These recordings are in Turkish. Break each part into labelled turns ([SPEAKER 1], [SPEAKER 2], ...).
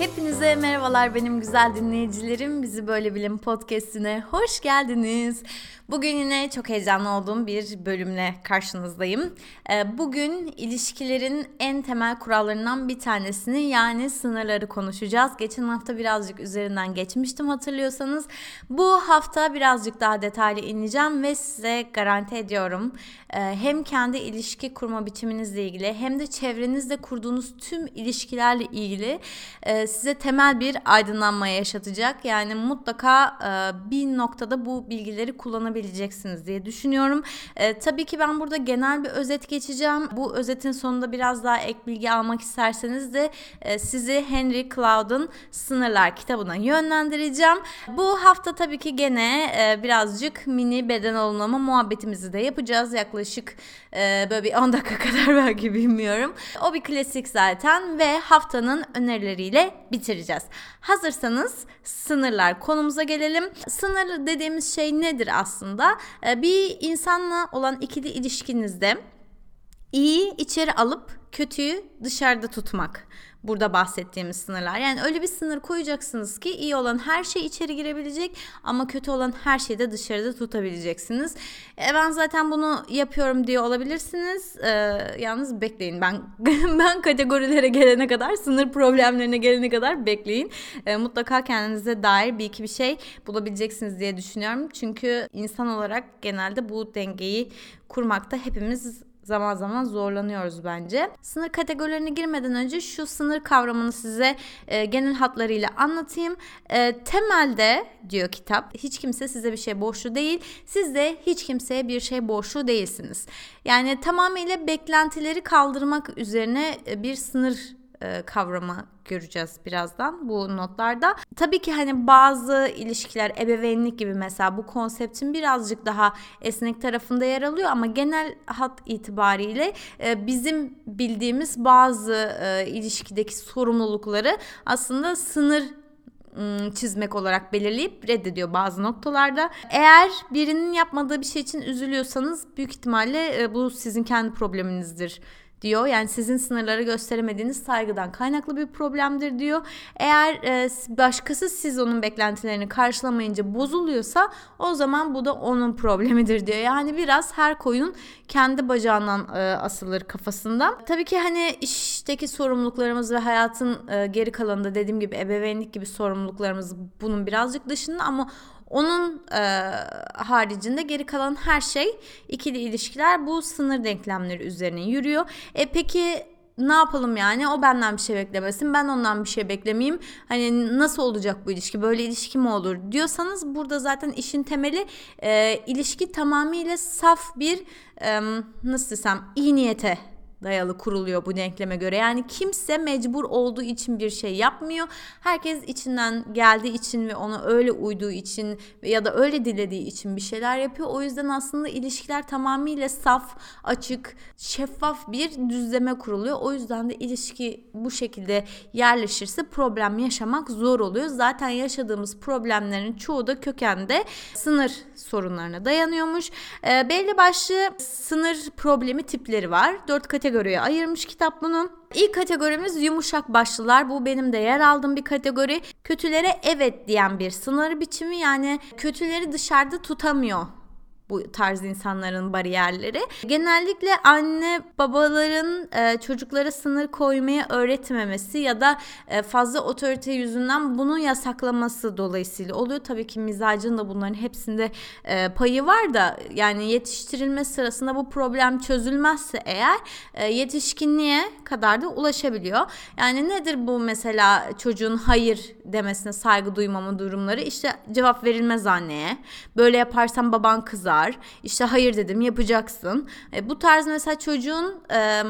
[SPEAKER 1] Hepinize merhabalar benim güzel dinleyicilerim. Bizi Böyle Bilim Podcast'ine hoş geldiniz. Bugün yine çok heyecanlı olduğum bir bölümle karşınızdayım. Ee, bugün ilişkilerin en temel kurallarından bir tanesini yani sınırları konuşacağız. Geçen hafta birazcık üzerinden geçmiştim hatırlıyorsanız. Bu hafta birazcık daha detaylı ineceğim ve size garanti ediyorum e, hem kendi ilişki kurma biçiminizle ilgili hem de çevrenizde kurduğunuz tüm ilişkilerle ilgili e, size temel bir aydınlanma yaşatacak. Yani mutlaka e, bir noktada bu bilgileri kullanabileceksiniz diye düşünüyorum. E, tabii ki ben burada genel bir özet geçeceğim. Bu özetin sonunda biraz daha ek bilgi almak isterseniz de e, sizi Henry Cloud'un Sınırlar kitabına yönlendireceğim. Bu hafta tabii ki gene e, birazcık mini beden olumlama muhabbetimizi de yapacağız. Yaklaşık e, böyle bir 10 dakika kadar belki bilmiyorum. O bir klasik zaten ve haftanın önerileriyle bitireceğiz. Hazırsanız sınırlar konumuza gelelim. Sınır dediğimiz şey nedir aslında? Ee, bir insanla olan ikili ilişkinizde iyi içeri alıp kötüyü dışarıda tutmak burada bahsettiğimiz sınırlar. Yani öyle bir sınır koyacaksınız ki iyi olan her şey içeri girebilecek ama kötü olan her şeyi de dışarıda tutabileceksiniz. E ben zaten bunu yapıyorum diye olabilirsiniz. E, yalnız bekleyin. Ben ben kategorilere gelene kadar, sınır problemlerine gelene kadar bekleyin. E, mutlaka kendinize dair bir iki bir şey bulabileceksiniz diye düşünüyorum. Çünkü insan olarak genelde bu dengeyi kurmakta hepimiz zaman zaman zorlanıyoruz bence. Sınır kategorilerine girmeden önce şu sınır kavramını size e, genel hatlarıyla anlatayım. E, temelde diyor kitap hiç kimse size bir şey borçlu değil. Siz de hiç kimseye bir şey borçlu değilsiniz. Yani tamamıyla beklentileri kaldırmak üzerine e, bir sınır e, kavramı göreceğiz birazdan bu notlarda. Tabii ki hani bazı ilişkiler ebeveynlik gibi mesela bu konseptin birazcık daha esnek tarafında yer alıyor ama genel hat itibariyle e, bizim bildiğimiz bazı e, ilişkideki sorumlulukları aslında sınır çizmek olarak belirleyip reddediyor bazı noktalarda. Eğer birinin yapmadığı bir şey için üzülüyorsanız büyük ihtimalle bu sizin kendi probleminizdir diyor. Yani sizin sınırları gösteremediğiniz saygıdan kaynaklı bir problemdir diyor. Eğer e, başkası siz onun beklentilerini karşılamayınca bozuluyorsa o zaman bu da onun problemidir diyor. Yani biraz her koyun kendi bacağından e, asılır kafasında. Tabii ki hani işteki sorumluluklarımız ve hayatın e, geri kalanında dediğim gibi ebeveynlik gibi sorumluluklarımız bunun birazcık dışında ama onun e, haricinde geri kalan her şey ikili ilişkiler bu sınır denklemleri üzerine yürüyor. E peki ne yapalım yani? O benden bir şey beklemesin ben ondan bir şey beklemeyeyim. Hani nasıl olacak bu ilişki? Böyle ilişki mi olur diyorsanız burada zaten işin temeli e, ilişki tamamıyla saf bir e, nasıl desem iyi niyete dayalı kuruluyor bu denkleme göre. Yani kimse mecbur olduğu için bir şey yapmıyor. Herkes içinden geldiği için ve ona öyle uyduğu için ya da öyle dilediği için bir şeyler yapıyor. O yüzden aslında ilişkiler tamamıyla saf, açık, şeffaf bir düzleme kuruluyor. O yüzden de ilişki bu şekilde yerleşirse problem yaşamak zor oluyor. Zaten yaşadığımız problemlerin çoğu da kökende sınır sorunlarına dayanıyormuş. E, belli başlı sınır problemi tipleri var. Dört kategori kategoriye ayırmış kitap bunu. İlk kategorimiz yumuşak başlılar. Bu benim de yer aldığım bir kategori. Kötülere evet diyen bir sınır biçimi yani kötüleri dışarıda tutamıyor bu tarz insanların bariyerleri. Genellikle anne babaların e, çocuklara sınır koymayı öğretmemesi ya da e, fazla otorite yüzünden bunu yasaklaması dolayısıyla oluyor. Tabii ki mizacın da bunların hepsinde e, payı var da yani yetiştirilme sırasında bu problem çözülmezse eğer e, yetişkinliğe kadar da ulaşabiliyor. Yani nedir bu mesela çocuğun hayır demesine saygı duymama durumları? İşte cevap verilmez anneye. Böyle yaparsan baban kızar var. İşte hayır dedim yapacaksın. E, bu tarz mesela çocuğun e,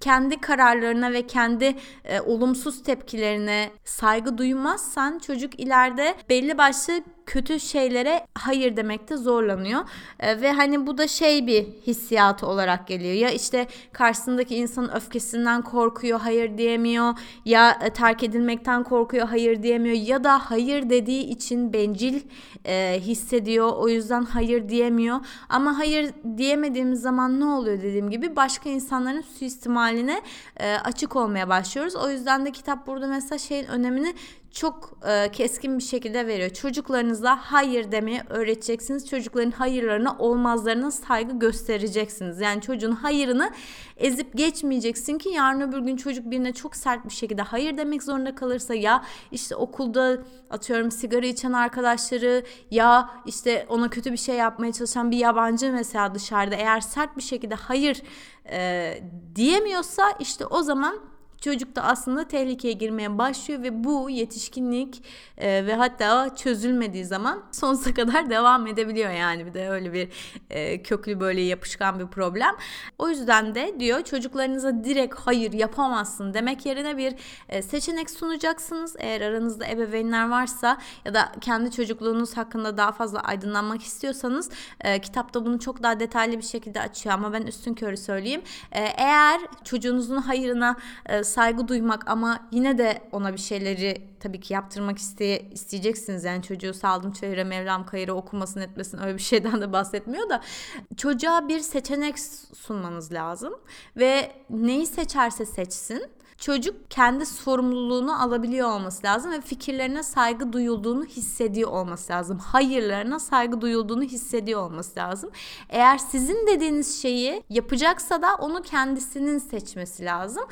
[SPEAKER 1] kendi kararlarına ve kendi e, olumsuz tepkilerine saygı duymazsan çocuk ileride belli başlı kötü şeylere hayır demekte zorlanıyor. E, ve hani bu da şey bir hissiyatı olarak geliyor. Ya işte karşısındaki insanın öfkesinden korkuyor, hayır diyemiyor. Ya e, terk edilmekten korkuyor, hayır diyemiyor. Ya da hayır dediği için bencil e, hissediyor. O yüzden hayır diyemiyor. Ama hayır diyemediğimiz zaman ne oluyor dediğim gibi başka insanların suistimaline e, açık olmaya başlıyoruz. O yüzden de kitap burada mesela şeyin önemini çok e, keskin bir şekilde veriyor. Çocuklarınıza hayır demeyi öğreteceksiniz. Çocukların hayırlarına, olmazlarına saygı göstereceksiniz. Yani çocuğun hayırını ezip geçmeyeceksin ki yarın öbür gün çocuk birine çok sert bir şekilde hayır demek zorunda kalırsa ya işte okulda atıyorum sigara içen arkadaşları ya işte ona kötü bir şey yapmaya çalışan bir yabancı mesela dışarıda eğer sert bir şekilde hayır e, diyemiyorsa işte o zaman çocuk da aslında tehlikeye girmeye başlıyor ve bu yetişkinlik e, ve hatta çözülmediği zaman sonsuza kadar devam edebiliyor yani bir de öyle bir e, köklü böyle yapışkan bir problem. O yüzden de diyor çocuklarınıza direkt hayır yapamazsın demek yerine bir e, seçenek sunacaksınız. Eğer aranızda ebeveynler varsa ya da kendi çocukluğunuz hakkında daha fazla aydınlanmak istiyorsanız e, kitapta bunu çok daha detaylı bir şekilde açıyor ama ben üstün körü söyleyeyim. E, eğer çocuğunuzun hayırına e, saygı duymak ama yine de ona bir şeyleri tabii ki yaptırmak iste isteyeceksiniz. Yani çocuğu saldım çayıra Mevlam kayıra okumasın etmesin öyle bir şeyden de bahsetmiyor da çocuğa bir seçenek sunmanız lazım ve neyi seçerse seçsin çocuk kendi sorumluluğunu alabiliyor olması lazım ve fikirlerine saygı duyulduğunu hissediyor olması lazım. Hayırlarına saygı duyulduğunu hissediyor olması lazım. Eğer sizin dediğiniz şeyi yapacaksa da onu kendisinin seçmesi lazım.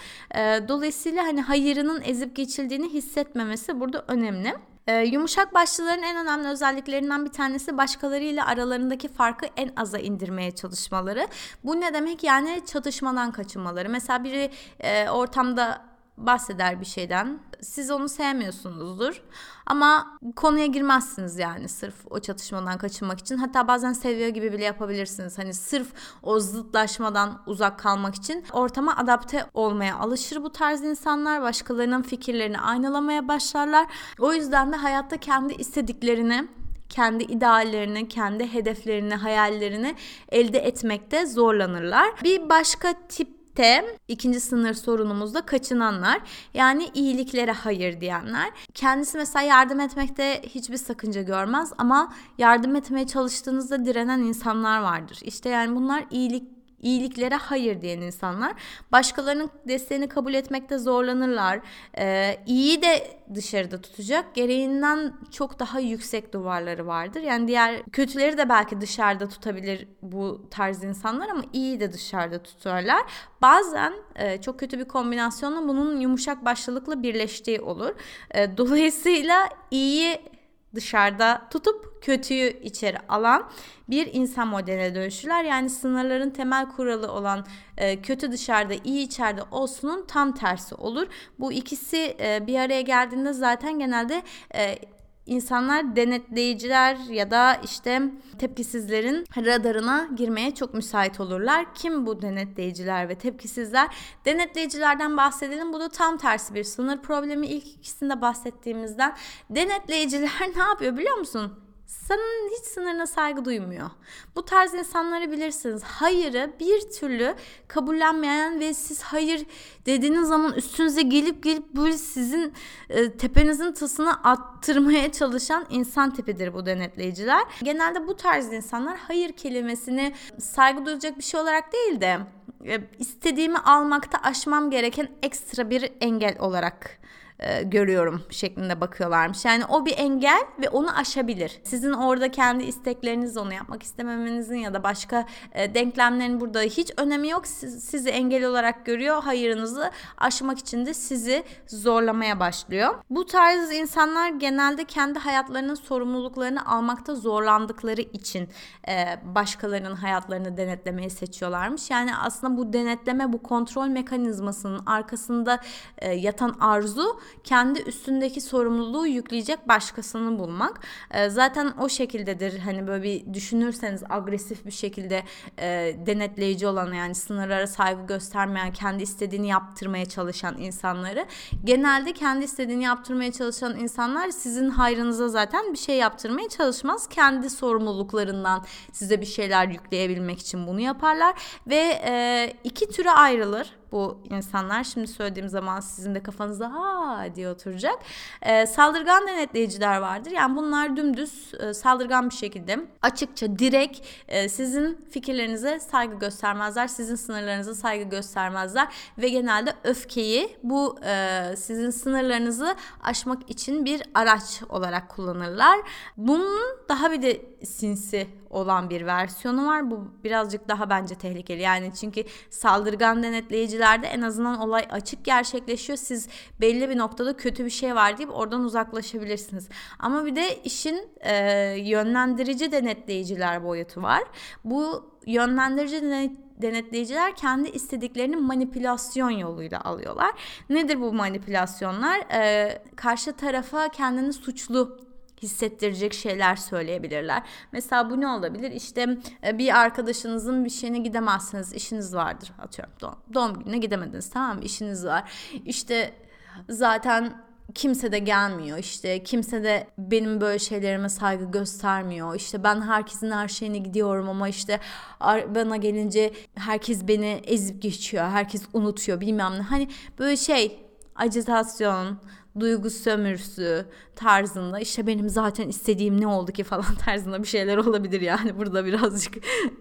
[SPEAKER 1] Dolayısıyla hani hayırının ezip geçildiğini hissetmemesi burada önemli. Ee, yumuşak başlıların en önemli özelliklerinden bir tanesi başkalarıyla aralarındaki farkı en aza indirmeye çalışmaları. Bu ne demek? Yani çatışmadan kaçınmaları. Mesela biri e, ortamda bahseder bir şeyden. Siz onu sevmiyorsunuzdur. Ama konuya girmezsiniz yani sırf o çatışmadan kaçınmak için. Hatta bazen seviyor gibi bile yapabilirsiniz. Hani sırf o zıtlaşmadan uzak kalmak için ortama adapte olmaya alışır bu tarz insanlar. Başkalarının fikirlerini aynalamaya başlarlar. O yüzden de hayatta kendi istediklerini kendi ideallerini, kendi hedeflerini, hayallerini elde etmekte zorlanırlar. Bir başka tip T ikinci sınır sorunumuzda kaçınanlar yani iyiliklere hayır diyenler. Kendisi mesela yardım etmekte hiçbir sakınca görmez ama yardım etmeye çalıştığınızda direnen insanlar vardır. İşte yani bunlar iyilik iyiliklere hayır diyen insanlar başkalarının desteğini kabul etmekte zorlanırlar. Ee, iyi de dışarıda tutacak gereğinden çok daha yüksek duvarları vardır. Yani diğer kötüleri de belki dışarıda tutabilir bu tarz insanlar ama iyi de dışarıda tutarlar. Bazen e, çok kötü bir kombinasyonla bunun yumuşak başlılıkla birleştiği olur. E, dolayısıyla iyi dışarıda tutup kötüyü içeri alan bir insan modeline dönüşürler. Yani sınırların temel kuralı olan e, kötü dışarıda iyi içeride olsunun tam tersi olur. Bu ikisi e, bir araya geldiğinde zaten genelde e, insanlar denetleyiciler ya da işte tepkisizlerin radarına girmeye çok müsait olurlar. Kim bu denetleyiciler ve tepkisizler? Denetleyicilerden bahsedelim. Bu da tam tersi bir sınır problemi. İlk ikisinde bahsettiğimizden denetleyiciler ne yapıyor biliyor musun? Senin hiç sınırına saygı duymuyor. Bu tarz insanları bilirsiniz. Hayırı bir türlü kabullenmeyen ve siz hayır dediğiniz zaman üstünüze gelip gelip böyle sizin e, tepenizin tasını attırmaya çalışan insan tipidir bu denetleyiciler. Genelde bu tarz insanlar hayır kelimesini saygı duyacak bir şey olarak değil de e, istediğimi almakta aşmam gereken ekstra bir engel olarak e, görüyorum şeklinde bakıyorlarmış. Yani o bir engel ve onu aşabilir. Sizin orada kendi istekleriniz onu yapmak istememenizin ya da başka e, denklemlerin burada hiç önemi yok. Siz, sizi engel olarak görüyor. Hayırınızı aşmak için de sizi zorlamaya başlıyor. Bu tarz insanlar genelde kendi hayatlarının sorumluluklarını almakta zorlandıkları için e, başkalarının hayatlarını denetlemeyi seçiyorlarmış. Yani aslında bu denetleme, bu kontrol mekanizmasının arkasında e, yatan arzu kendi üstündeki sorumluluğu yükleyecek başkasını bulmak. E, zaten o şekildedir hani böyle bir düşünürseniz agresif bir şekilde e, denetleyici olan yani sınırlara saygı göstermeyen kendi istediğini yaptırmaya çalışan insanları genelde kendi istediğini yaptırmaya çalışan insanlar sizin hayrınıza zaten bir şey yaptırmaya çalışmaz. Kendi sorumluluklarından size bir şeyler yükleyebilmek için bunu yaparlar ve e, iki türe ayrılır bu insanlar. Şimdi söylediğim zaman sizin de kafanızda ha diye oturacak. E, saldırgan denetleyiciler vardır. Yani bunlar dümdüz e, saldırgan bir şekilde açıkça direkt e, sizin fikirlerinize saygı göstermezler. Sizin sınırlarınıza saygı göstermezler ve genelde öfkeyi bu e, sizin sınırlarınızı aşmak için bir araç olarak kullanırlar. Bunun daha bir de sinsi olan bir versiyonu var. Bu birazcık daha bence tehlikeli. Yani çünkü saldırgan denetleyicilerde en azından olay açık gerçekleşiyor. Siz belli bir noktada kötü bir şey var deyip oradan uzaklaşabilirsiniz. Ama bir de işin e, yönlendirici denetleyiciler boyutu var. Bu yönlendirici denetleyiciler kendi istediklerini manipülasyon yoluyla alıyorlar. Nedir bu manipülasyonlar? Ee, karşı tarafa kendini suçlu hissettirecek şeyler söyleyebilirler. Mesela bu ne olabilir? İşte e, bir arkadaşınızın bir şeyine gidemezsiniz. işiniz vardır atıyorum. Doğum, doğum gününe gidemediniz tamam mı? İşiniz var. İşte zaten kimse de gelmiyor işte kimse de benim böyle şeylerime saygı göstermiyor işte ben herkesin her şeyine gidiyorum ama işte bana gelince herkes beni ezip geçiyor herkes unutuyor bilmem ne hani böyle şey acitasyon duygu sömürüsü tarzında işte benim zaten istediğim ne oldu ki falan tarzında bir şeyler olabilir yani burada birazcık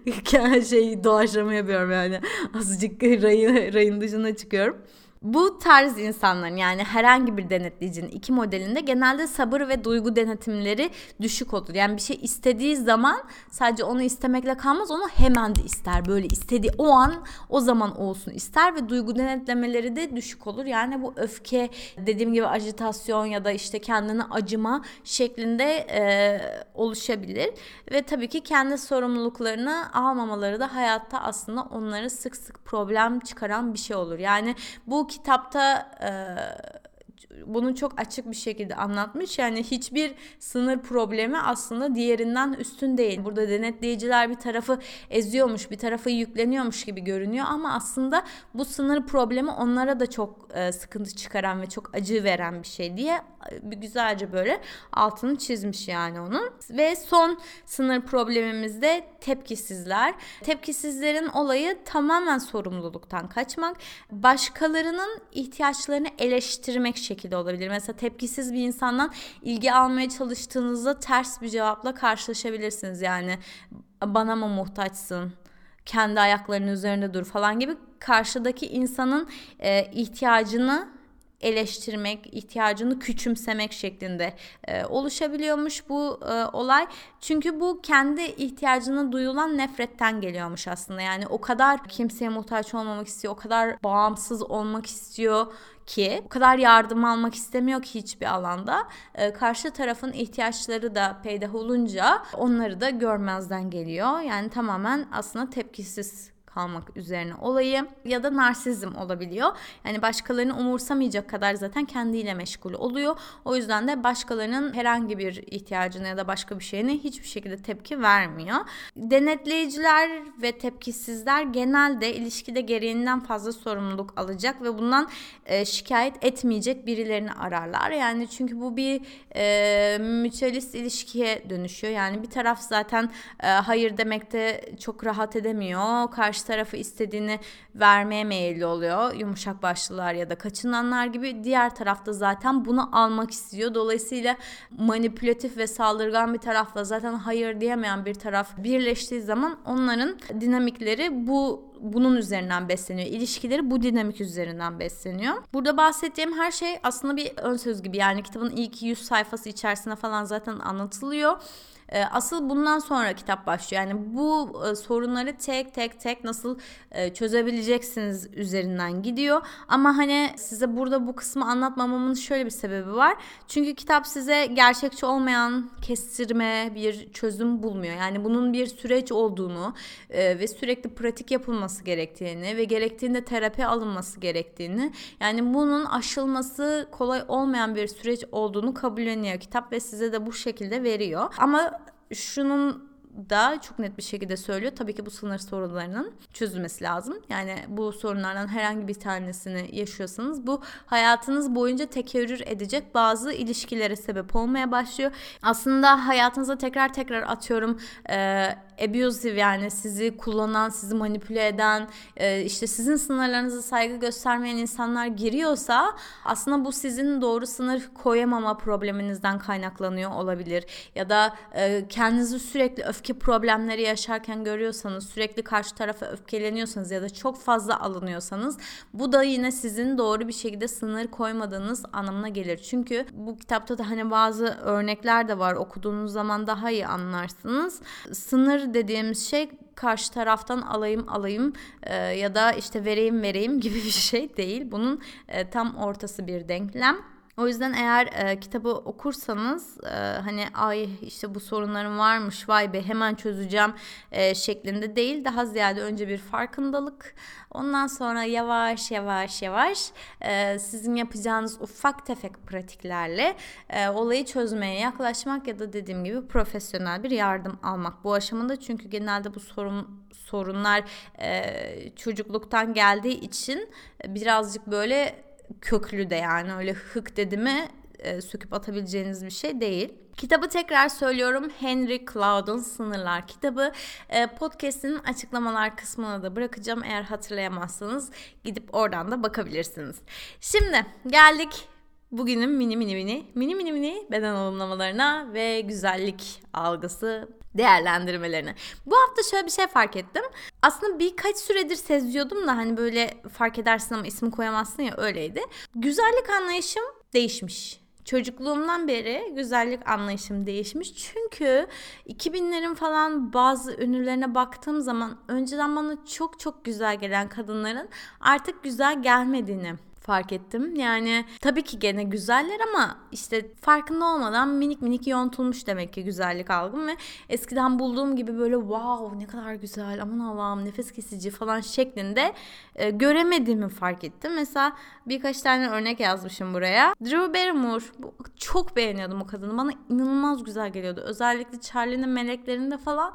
[SPEAKER 1] şey doğaçlama yapıyorum yani azıcık rayın, rayın dışına çıkıyorum. Bu tarz insanların yani herhangi bir denetleyicinin iki modelinde genelde sabır ve duygu denetimleri düşük olur. Yani bir şey istediği zaman sadece onu istemekle kalmaz onu hemen de ister. Böyle istediği o an o zaman olsun ister ve duygu denetlemeleri de düşük olur. Yani bu öfke dediğim gibi ajitasyon ya da işte kendine acıma şeklinde e, oluşabilir. Ve tabii ki kendi sorumluluklarını almamaları da hayatta aslında onları sık sık problem çıkaran bir şey olur. Yani bu kitapta e, bunu çok açık bir şekilde anlatmış. Yani hiçbir sınır problemi aslında diğerinden üstün değil. Burada denetleyiciler bir tarafı eziyormuş, bir tarafı yükleniyormuş gibi görünüyor ama aslında bu sınır problemi onlara da çok e, sıkıntı çıkaran ve çok acı veren bir şey diye güzelce böyle altını çizmiş yani onun. Ve son sınır problemimiz de tepkisizler. Tepkisizlerin olayı tamamen sorumluluktan kaçmak. Başkalarının ihtiyaçlarını eleştirmek şekilde olabilir. Mesela tepkisiz bir insandan ilgi almaya çalıştığınızda ters bir cevapla karşılaşabilirsiniz. Yani bana mı muhtaçsın? Kendi ayaklarının üzerinde dur falan gibi karşıdaki insanın e, ihtiyacını eleştirmek, ihtiyacını küçümsemek şeklinde e, oluşabiliyormuş bu e, olay. Çünkü bu kendi ihtiyacını duyulan nefretten geliyormuş aslında. Yani o kadar kimseye muhtaç olmamak istiyor, o kadar bağımsız olmak istiyor ki o kadar yardım almak istemiyor ki hiçbir alanda. E, karşı tarafın ihtiyaçları da peydah olunca onları da görmezden geliyor. Yani tamamen aslında tepkisiz kalmak üzerine olayı ya da narsizm olabiliyor. Yani başkalarını umursamayacak kadar zaten kendiyle meşgul oluyor. O yüzden de başkalarının herhangi bir ihtiyacına ya da başka bir şeyine hiçbir şekilde tepki vermiyor. Denetleyiciler ve tepkisizler genelde ilişkide gereğinden fazla sorumluluk alacak ve bundan e, şikayet etmeyecek birilerini ararlar. Yani çünkü bu bir e, mütualist ilişkiye dönüşüyor. Yani bir taraf zaten e, hayır demekte çok rahat edemiyor. Karşı tarafı istediğini vermeye meyilli oluyor. Yumuşak başlılar ya da kaçınanlar gibi. Diğer tarafta zaten bunu almak istiyor. Dolayısıyla manipülatif ve saldırgan bir tarafla zaten hayır diyemeyen bir taraf birleştiği zaman onların dinamikleri bu bunun üzerinden besleniyor. İlişkileri bu dinamik üzerinden besleniyor. Burada bahsettiğim her şey aslında bir ön söz gibi. Yani kitabın ilk 100 sayfası içerisinde falan zaten anlatılıyor. E, asıl bundan sonra kitap başlıyor. Yani bu e, sorunları tek tek tek nasıl e, çözebileceksiniz üzerinden gidiyor. Ama hani size burada bu kısmı anlatmamamın şöyle bir sebebi var. Çünkü kitap size gerçekçi olmayan kestirme bir çözüm bulmuyor. Yani bunun bir süreç olduğunu e, ve sürekli pratik yapılması gerektiğini ve gerektiğinde terapi alınması gerektiğini yani bunun aşılması kolay olmayan bir süreç olduğunu kabulleniyor kitap ve size de bu şekilde veriyor. Ama şunun da çok net bir şekilde söylüyor. Tabii ki bu sınır sorunlarının çözülmesi lazım. Yani bu sorunlardan herhangi bir tanesini yaşıyorsanız bu hayatınız boyunca tekerrür edecek bazı ilişkilere sebep olmaya başlıyor. Aslında hayatınıza tekrar tekrar atıyorum e, abusive yani sizi kullanan, sizi manipüle eden, e, işte sizin sınırlarınıza saygı göstermeyen insanlar giriyorsa aslında bu sizin doğru sınır koyamama probleminizden kaynaklanıyor olabilir. Ya da e, kendinizi sürekli öfke problemleri yaşarken görüyorsanız, sürekli karşı tarafa öfkeleniyorsanız ya da çok fazla alınıyorsanız bu da yine sizin doğru bir şekilde sınır koymadığınız anlamına gelir. Çünkü bu kitapta da hani bazı örnekler de var okuduğunuz zaman daha iyi anlarsınız. Sınır dediğimiz şey karşı taraftan alayım alayım e, ya da işte vereyim vereyim gibi bir şey değil. Bunun e, tam ortası bir denklem. O yüzden eğer e, kitabı okursanız e, hani ay işte bu sorunlarım varmış vay be hemen çözeceğim e, şeklinde değil daha ziyade önce bir farkındalık ondan sonra yavaş yavaş yavaş e, sizin yapacağınız ufak tefek pratiklerle e, olayı çözmeye yaklaşmak ya da dediğim gibi profesyonel bir yardım almak bu aşamada. Çünkü genelde bu sorun sorunlar e, çocukluktan geldiği için birazcık böyle köklü de yani öyle hık dedi mi e, söküp atabileceğiniz bir şey değil. Kitabı tekrar söylüyorum Henry Cloud'un Sınırlar kitabı. E, podcast'in açıklamalar kısmına da bırakacağım. Eğer hatırlayamazsanız gidip oradan da bakabilirsiniz. Şimdi geldik bugünün mini mini mini mini mini mini beden olumlamalarına ve güzellik algısı değerlendirmelerine. Bu hafta şöyle bir şey fark ettim. Aslında birkaç süredir seziyordum da hani böyle fark edersin ama isim koyamazsın ya öyleydi. Güzellik anlayışım değişmiş. Çocukluğumdan beri güzellik anlayışım değişmiş. Çünkü 2000'lerin falan bazı ünlülerine baktığım zaman önceden bana çok çok güzel gelen kadınların artık güzel gelmediğini fark ettim. Yani tabii ki gene güzeller ama işte farkında olmadan minik minik yontulmuş demek ki güzellik algım ve eskiden bulduğum gibi böyle wow ne kadar güzel aman Allah'ım nefes kesici falan şeklinde e, göremediğimi fark ettim. Mesela birkaç tane örnek yazmışım buraya. Drew Barrymore çok beğeniyordum o kadını. Bana inanılmaz güzel geliyordu. Özellikle Charlie'nin meleklerinde falan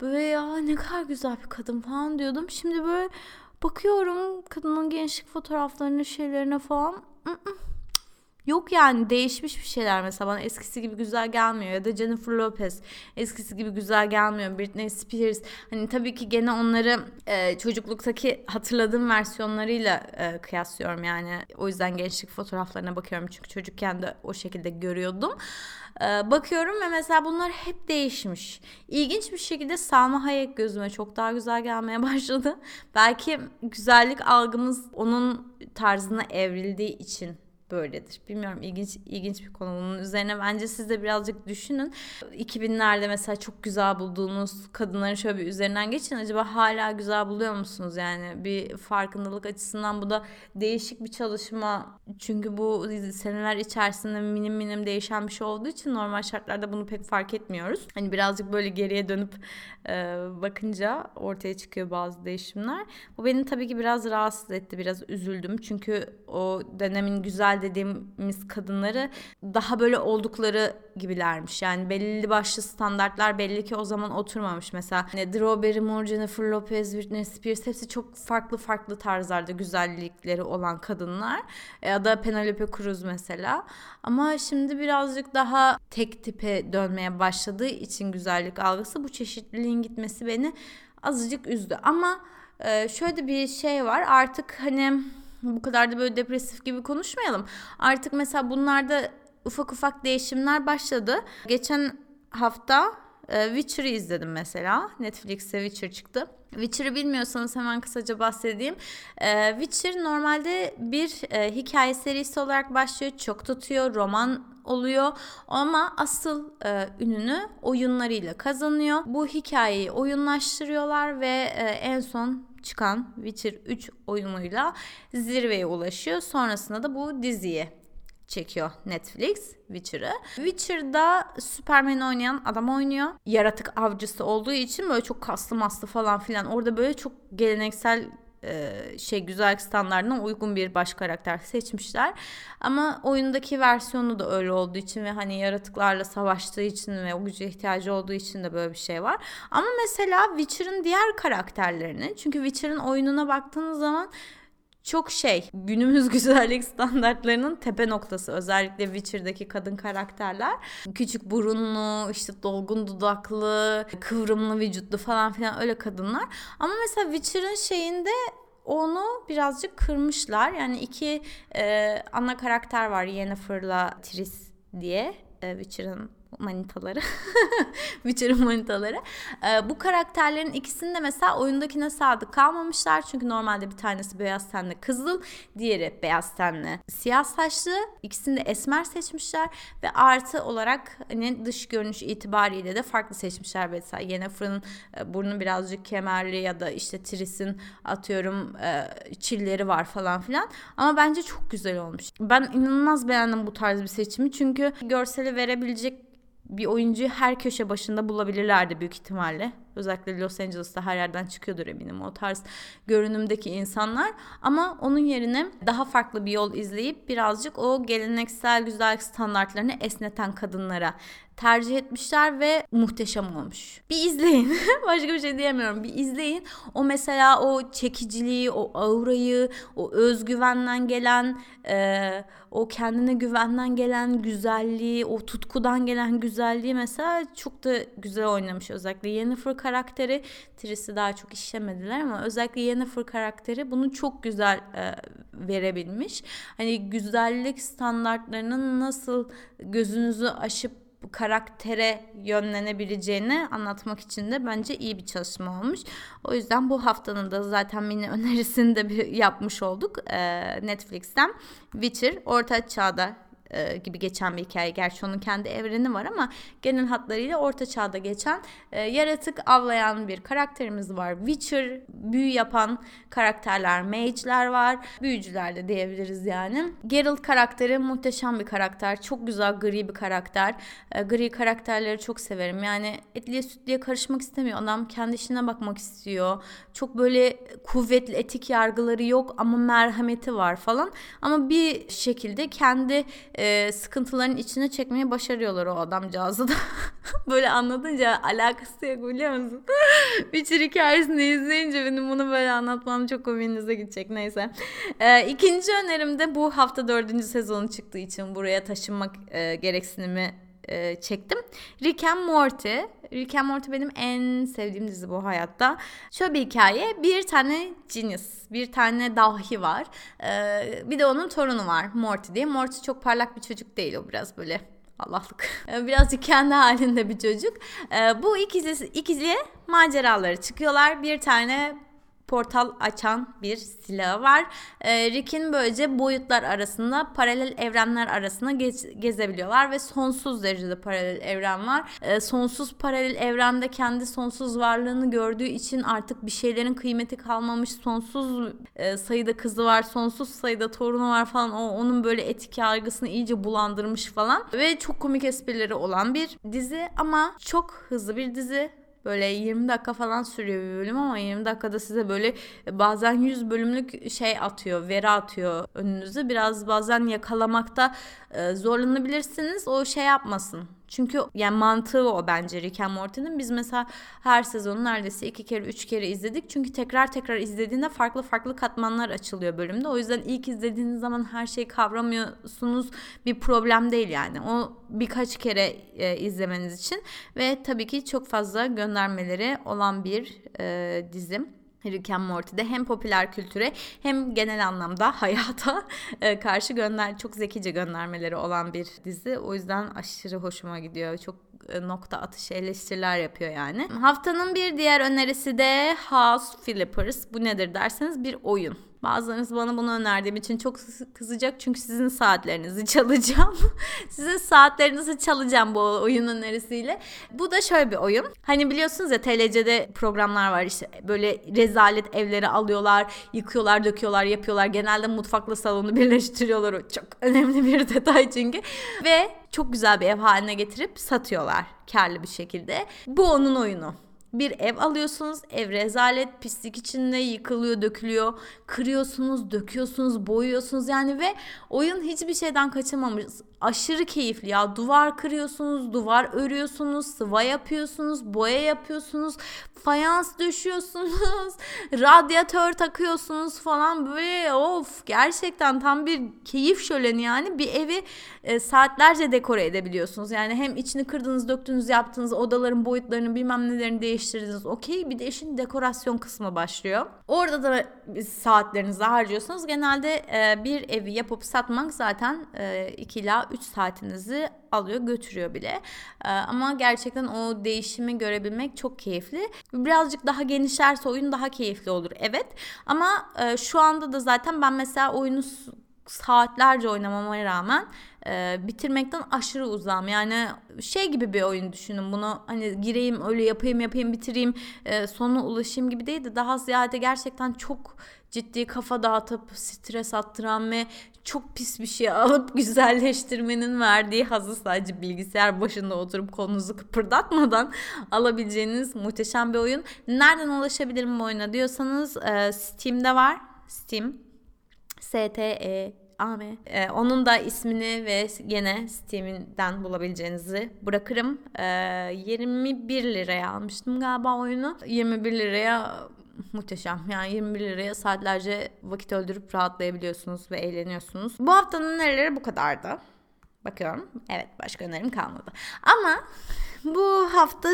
[SPEAKER 1] böyle ya ne kadar güzel bir kadın falan diyordum. Şimdi böyle Bakıyorum kadının gençlik fotoğraflarına şeylerine falan. Yok yani değişmiş bir şeyler mesela. Bana eskisi gibi güzel gelmiyor. Ya da Jennifer Lopez eskisi gibi güzel gelmiyor. Britney Spears. Hani tabii ki gene onları e, çocukluktaki hatırladığım versiyonlarıyla e, kıyaslıyorum yani. O yüzden gençlik fotoğraflarına bakıyorum. Çünkü çocukken de o şekilde görüyordum. E, bakıyorum ve mesela bunlar hep değişmiş. İlginç bir şekilde Salma Hayek gözüme çok daha güzel gelmeye başladı. Belki güzellik algımız onun tarzına evrildiği için böyledir. Bilmiyorum ilginç ilginç bir konu bunun üzerine bence siz de birazcık düşünün. 2000'lerde mesela çok güzel bulduğunuz kadınların şöyle bir üzerinden geçin. Acaba hala güzel buluyor musunuz? Yani bir farkındalık açısından bu da değişik bir çalışma. Çünkü bu seneler içerisinde minim minim değişen bir şey olduğu için normal şartlarda bunu pek fark etmiyoruz. Hani birazcık böyle geriye dönüp e, bakınca ortaya çıkıyor bazı değişimler. Bu beni tabii ki biraz rahatsız etti. Biraz üzüldüm. Çünkü o dönemin güzel dediğimiz kadınları daha böyle oldukları gibilermiş. Yani belli başlı standartlar belli ki o zaman oturmamış. Mesela hani Drew Barrymore, Jennifer Lopez, Britney Spears hepsi çok farklı farklı tarzlarda güzellikleri olan kadınlar. Ya da Penelope Cruz mesela. Ama şimdi birazcık daha tek tipe dönmeye başladığı için güzellik algısı bu çeşitliliğin gitmesi beni azıcık üzdü. Ama e, şöyle bir şey var artık hani bu kadar da böyle depresif gibi konuşmayalım. Artık mesela bunlarda ufak ufak değişimler başladı. Geçen hafta e, Witcher'ı izledim mesela. Netflix'te Witcher çıktı. Witcher'ı bilmiyorsanız hemen kısaca bahsedeyim. E, Witcher normalde bir e, hikaye serisi olarak başlıyor. Çok tutuyor. Roman oluyor. Ama asıl e, ününü oyunlarıyla kazanıyor. Bu hikayeyi oyunlaştırıyorlar ve e, en son çıkan Witcher 3 oyunuyla zirveye ulaşıyor. Sonrasında da bu diziyi çekiyor Netflix Witcher'ı. Witcher'da Superman oynayan adam oynuyor. Yaratık avcısı olduğu için böyle çok kaslı maslı falan filan. Orada böyle çok geleneksel şey güzel standartına uygun bir baş karakter seçmişler. Ama oyundaki versiyonu da öyle olduğu için ve hani yaratıklarla savaştığı için ve o güce ihtiyacı olduğu için de böyle bir şey var. Ama mesela Witcher'ın diğer karakterlerini çünkü Witcher'ın oyununa baktığınız zaman çok şey günümüz güzellik standartlarının tepe noktası. Özellikle Witcher'daki kadın karakterler. Küçük burunlu işte dolgun dudaklı kıvrımlı vücutlu falan filan öyle kadınlar. Ama mesela Witcher'ın şeyinde onu birazcık kırmışlar. Yani iki e, ana karakter var Yennefer'la Triss diye e, Witcher'ın manitaları. Witcher'ın manitaları. Ee, bu karakterlerin ikisini de mesela oyundakine sadık kalmamışlar. Çünkü normalde bir tanesi beyaz tenli kızıl, diğeri beyaz tenli siyah saçlı. İkisini de esmer seçmişler ve artı olarak hani dış görünüş itibariyle de farklı seçmişler. Mesela Yennefer'ın e, burnu birazcık kemerli ya da işte Triss'in atıyorum e, çilleri var falan filan. Ama bence çok güzel olmuş. Ben inanılmaz beğendim bu tarz bir seçimi. Çünkü görseli verebilecek bir oyuncuyu her köşe başında bulabilirlerdi büyük ihtimalle. Özellikle Los Angeles'ta her yerden çıkıyordur eminim o tarz görünümdeki insanlar. Ama onun yerine daha farklı bir yol izleyip birazcık o geleneksel güzellik standartlarını esneten kadınlara tercih etmişler ve muhteşem olmuş. Bir izleyin. Başka bir şey diyemiyorum. Bir izleyin. O mesela o çekiciliği, o aurayı, o özgüvenden gelen, e, o kendine güvenden gelen güzelliği, o tutkudan gelen güzelliği mesela çok da güzel oynamış. Özellikle Yennefer karakteri, Triss'i daha çok işlemediler ama özellikle Yennefer karakteri bunu çok güzel e, verebilmiş. Hani güzellik standartlarının nasıl gözünüzü aşıp karaktere yönlenebileceğini anlatmak için de bence iyi bir çalışma olmuş. O yüzden bu haftanın da zaten mini önerisini de bir yapmış olduk ee, Netflix'ten. Witcher Orta Çağ'da e, gibi geçen bir hikaye. Gerçi onun kendi evreni var ama genel hatlarıyla orta çağda geçen e, yaratık avlayan bir karakterimiz var. Witcher büyü yapan karakterler, mage'ler var. Büyücüler de diyebiliriz yani. Geralt karakteri muhteşem bir karakter. Çok güzel gri bir karakter. E, gri karakterleri çok severim. Yani etliye sütliye karışmak istemiyor. Adam kendi işine bakmak istiyor. Çok böyle kuvvetli etik yargıları yok ama merhameti var falan. Ama bir şekilde kendi e, sıkıntıların içine çekmeyi başarıyorlar o adamcağızı da. böyle anlatınca alakası yok biliyor musun? Witcher hikayesini izleyince benim bunu böyle anlatmam çok komiğinize gidecek neyse. E, ikinci önerim de bu hafta dördüncü sezonu çıktığı için buraya taşınmak e, gereksinimi e, çektim. Rick and Morty. Rick and Morty benim en sevdiğim dizi bu hayatta. Şöyle bir hikaye. Bir tane genius, bir tane dahi var. E, bir de onun torunu var Morty diye. Morty çok parlak bir çocuk değil o biraz böyle Allah'lık. Birazcık kendi halinde bir çocuk. E, bu ikisi, ikili maceraları çıkıyorlar. Bir tane portal açan bir silahı var. E, Rick'in böylece boyutlar arasında paralel evrenler arasında gez, gezebiliyorlar ve sonsuz derecede paralel evren var. E, sonsuz paralel evrende kendi sonsuz varlığını gördüğü için artık bir şeylerin kıymeti kalmamış. Sonsuz e, sayıda kızı var, sonsuz sayıda torunu var falan. O onun böyle etik yargısını iyice bulandırmış falan ve çok komik esprileri olan bir dizi ama çok hızlı bir dizi Böyle 20 dakika falan sürüyor bir bölüm ama 20 dakikada size böyle bazen 100 bölümlük şey atıyor, veri atıyor önünüze. Biraz bazen yakalamakta e, zorlanabilirsiniz. O şey yapmasın. Çünkü yani mantığı o bence Rick and Morty'nin. Biz mesela her sezonu neredeyse iki kere üç kere izledik. Çünkü tekrar tekrar izlediğinde farklı farklı katmanlar açılıyor bölümde. O yüzden ilk izlediğiniz zaman her şeyi kavramıyorsunuz bir problem değil yani. O birkaç kere e, izlemeniz için ve tabii ki çok fazla göndermeleri olan bir e, dizim. Rick and Morty'de hem popüler kültüre hem genel anlamda hayata e, karşı gönder çok zekice göndermeleri olan bir dizi. O yüzden aşırı hoşuma gidiyor. Çok e, nokta atışı eleştiriler yapıyor yani. Haftanın bir diğer önerisi de House Flippers. Bu nedir derseniz bir oyun. Bazılarınız bana bunu önerdiğim için çok kızacak çünkü sizin saatlerinizi çalacağım. sizin saatlerinizi çalacağım bu oyun önerisiyle. Bu da şöyle bir oyun. Hani biliyorsunuz ya TLC'de programlar var işte böyle rezalet evleri alıyorlar, yıkıyorlar, döküyorlar, yapıyorlar. Genelde mutfakla salonu birleştiriyorlar. O çok önemli bir detay çünkü. Ve çok güzel bir ev haline getirip satıyorlar karlı bir şekilde. Bu onun oyunu bir ev alıyorsunuz. Ev rezalet, pislik içinde yıkılıyor, dökülüyor. Kırıyorsunuz, döküyorsunuz, boyuyorsunuz yani ve oyun hiçbir şeyden kaçamamış. Aşırı keyifli ya. Duvar kırıyorsunuz, duvar örüyorsunuz, sıva yapıyorsunuz, boya yapıyorsunuz, fayans döşüyorsunuz, radyatör takıyorsunuz falan böyle of gerçekten tam bir keyif şöleni yani bir evi e, saatlerce dekore edebiliyorsunuz. Yani hem içini kırdınız, döktünüz, yaptınız, odaların boyutlarını bilmem nelerini değiştirdiniz. Okey bir de işin dekorasyon kısmı başlıyor. Orada da saatlerinizi harcıyorsunuz. Genelde e, bir evi yapıp satmak zaten e, 2 ila 3 saatinizi alıyor götürüyor bile. E, ama gerçekten o değişimi görebilmek çok keyifli. Birazcık daha genişlerse oyun daha keyifli olur evet. Ama e, şu anda da zaten ben mesela oyunu saatlerce oynamama rağmen e, bitirmekten aşırı uzağım. Yani şey gibi bir oyun düşünün bunu hani gireyim öyle yapayım yapayım bitireyim e, sonuna ulaşayım gibi değil de daha ziyade gerçekten çok ciddi kafa dağıtıp stres attıran ve çok pis bir şey alıp güzelleştirmenin verdiği hazı sadece bilgisayar başında oturup kolunuzu kıpırdatmadan alabileceğiniz muhteşem bir oyun. Nereden ulaşabilirim bu oyuna diyorsanız e, Steam'de var. Steam. S-T-E Ame. Ee, onun da ismini ve yine Steam'den bulabileceğinizi bırakırım. Ee, 21 liraya almıştım galiba oyunu. 21 liraya muhteşem. Yani 21 liraya saatlerce vakit öldürüp rahatlayabiliyorsunuz ve eğleniyorsunuz. Bu haftanın nereleri bu kadardı. Bakıyorum. Evet başka önerim kalmadı. Ama bu hafta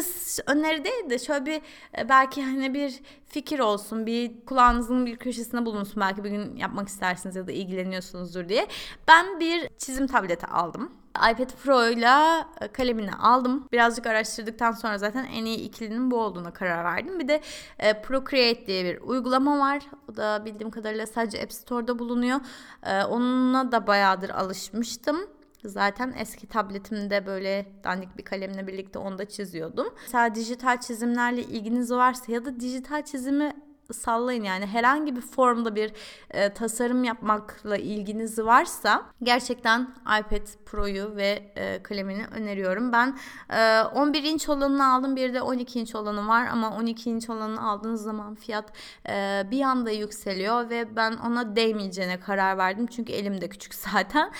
[SPEAKER 1] öneri değil de şöyle bir e, belki hani bir fikir olsun, bir kulağınızın bir köşesine bulunsun. Belki bir gün yapmak istersiniz ya da ilgileniyorsunuzdur diye. Ben bir çizim tableti aldım iPad Pro ile e, kalemini aldım. Birazcık araştırdıktan sonra zaten en iyi ikilinin bu olduğuna karar verdim. Bir de e, Procreate diye bir uygulama var. O da bildiğim kadarıyla sadece App Store'da bulunuyor. E, onunla da bayağıdır alışmıştım. Zaten eski tabletimde böyle dandik bir kalemle birlikte onda çiziyordum. Mesela dijital çizimlerle ilginiz varsa ya da dijital çizimi sallayın yani. Herhangi bir formda bir e, tasarım yapmakla ilginiz varsa gerçekten iPad Pro'yu ve e, kalemini öneriyorum. Ben e, 11 inç olanını aldım bir de 12 inç olanı var. Ama 12 inç olanını aldığınız zaman fiyat e, bir anda yükseliyor ve ben ona değmeyeceğine karar verdim. Çünkü elim de küçük zaten.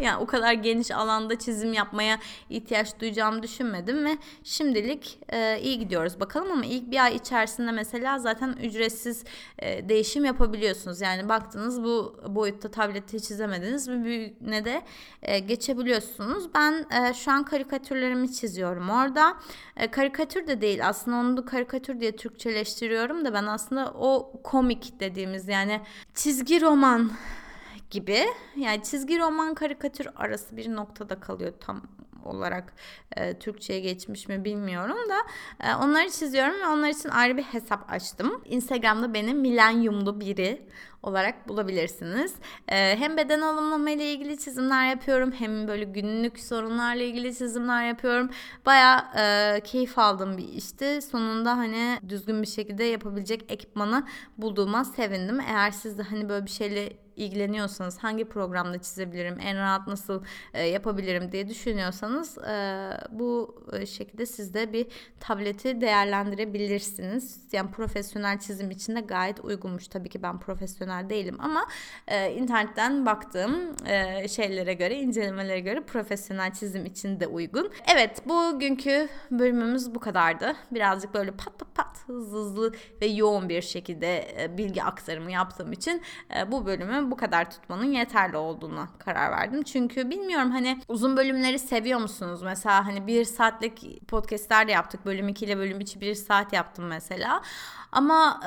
[SPEAKER 1] Yani o kadar geniş alanda çizim yapmaya ihtiyaç duyacağımı düşünmedim ve şimdilik e, iyi gidiyoruz. Bakalım ama ilk bir ay içerisinde mesela zaten zaten ücretsiz e, değişim yapabiliyorsunuz. Yani baktınız bu boyutta tableti çizemediniz bir büyüğüne de e, geçebiliyorsunuz. Ben e, şu an karikatürlerimi çiziyorum orada. E, karikatür de değil aslında onu da karikatür diye Türkçeleştiriyorum da ben aslında o komik dediğimiz yani çizgi roman gibi yani çizgi roman karikatür arası bir noktada kalıyor tam olarak e, Türkçe'ye geçmiş mi bilmiyorum da e, onları çiziyorum ve onlar için ayrı bir hesap açtım. Instagram'da beni milenyumlu biri olarak bulabilirsiniz. Ee, hem beden alımlama ile ilgili çizimler yapıyorum hem böyle günlük sorunlarla ilgili çizimler yapıyorum. Baya e, keyif aldığım bir işti. Sonunda hani düzgün bir şekilde yapabilecek ekipmanı bulduğuma sevindim. Eğer siz de hani böyle bir şeyle ilgileniyorsanız hangi programda çizebilirim, en rahat nasıl e, yapabilirim diye düşünüyorsanız e, bu e, şekilde siz de bir tableti değerlendirebilirsiniz. Yani profesyonel çizim için de gayet uygunmuş. Tabii ki ben profesyonel değilim ama e, internetten baktığım e, şeylere göre, incelemelere göre profesyonel çizim için de uygun. Evet, bugünkü bölümümüz bu kadardı. Birazcık böyle pat pat pat hızlı hızlı ve yoğun bir şekilde e, bilgi aktarımı yaptığım için e, bu bölümü bu kadar tutmanın yeterli olduğuna karar verdim. Çünkü bilmiyorum hani uzun bölümleri seviyor musunuz? Mesela hani bir saatlik podcastler de yaptık. Bölüm 2 ile bölüm 3 bir saat yaptım mesela. Ama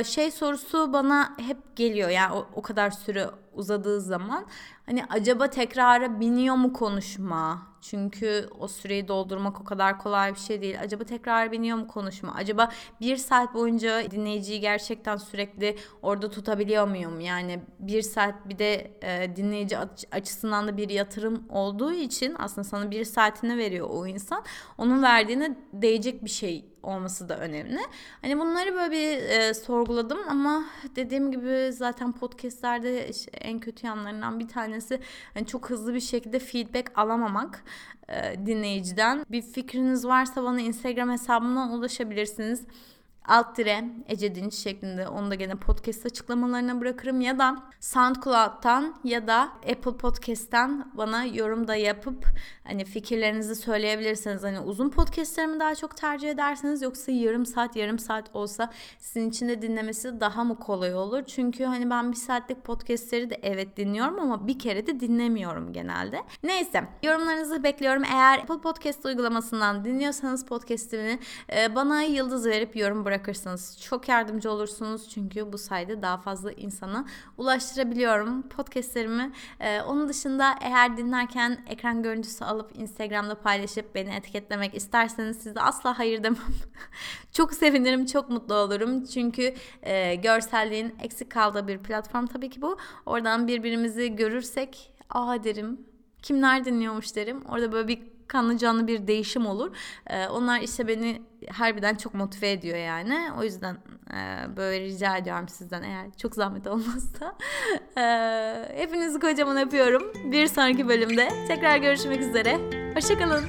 [SPEAKER 1] e, şey sorusu bana hep geliyor yani o, o kadar süre uzadığı zaman hani acaba tekrara biniyor mu konuşma? Çünkü o süreyi doldurmak o kadar kolay bir şey değil. Acaba tekrar biniyor mu konuşma? Acaba bir saat boyunca dinleyiciyi gerçekten sürekli orada tutabiliyor muyum? Yani bir saat bir de e, dinleyici açısından da bir yatırım olduğu için aslında sana bir saatini veriyor o insan. Onun verdiğine değecek bir şey olması da önemli. Hani bunları böyle bir e, sorguladım ama dediğim gibi zaten podcastlerde en kötü yanlarından bir tanesi hani çok hızlı bir şekilde feedback alamamak e, dinleyiciden. Bir fikriniz varsa bana Instagram hesabımdan ulaşabilirsiniz alt dire Ece Dinç şeklinde onu da gene podcast açıklamalarına bırakırım ya da SoundCloud'dan ya da Apple Podcast'ten bana yorum da yapıp hani fikirlerinizi söyleyebilirsiniz. Hani uzun podcastlerimi daha çok tercih ederseniz yoksa yarım saat yarım saat olsa sizin için de dinlemesi daha mı kolay olur? Çünkü hani ben bir saatlik podcastleri de evet dinliyorum ama bir kere de dinlemiyorum genelde. Neyse yorumlarınızı bekliyorum. Eğer Apple Podcast uygulamasından dinliyorsanız podcastimi bana yıldız verip yorum bırakın bırakırsanız çok yardımcı olursunuz. Çünkü bu sayede daha fazla insana ulaştırabiliyorum podcastlerimi. Ee, onun dışında eğer dinlerken ekran görüntüsü alıp Instagram'da paylaşıp beni etiketlemek isterseniz size asla hayır demem. çok sevinirim, çok mutlu olurum. Çünkü e, görselliğin eksik kaldığı bir platform tabii ki bu. Oradan birbirimizi görürsek aa derim kimler dinliyormuş derim. Orada böyle bir kanlı canlı bir değişim olur. Ee, onlar işte beni harbiden çok motive ediyor yani. O yüzden e, böyle rica ediyorum sizden eğer çok zahmet olmazsa. E, hepinizi kocaman öpüyorum. Bir sonraki bölümde tekrar görüşmek üzere. Hoşçakalın.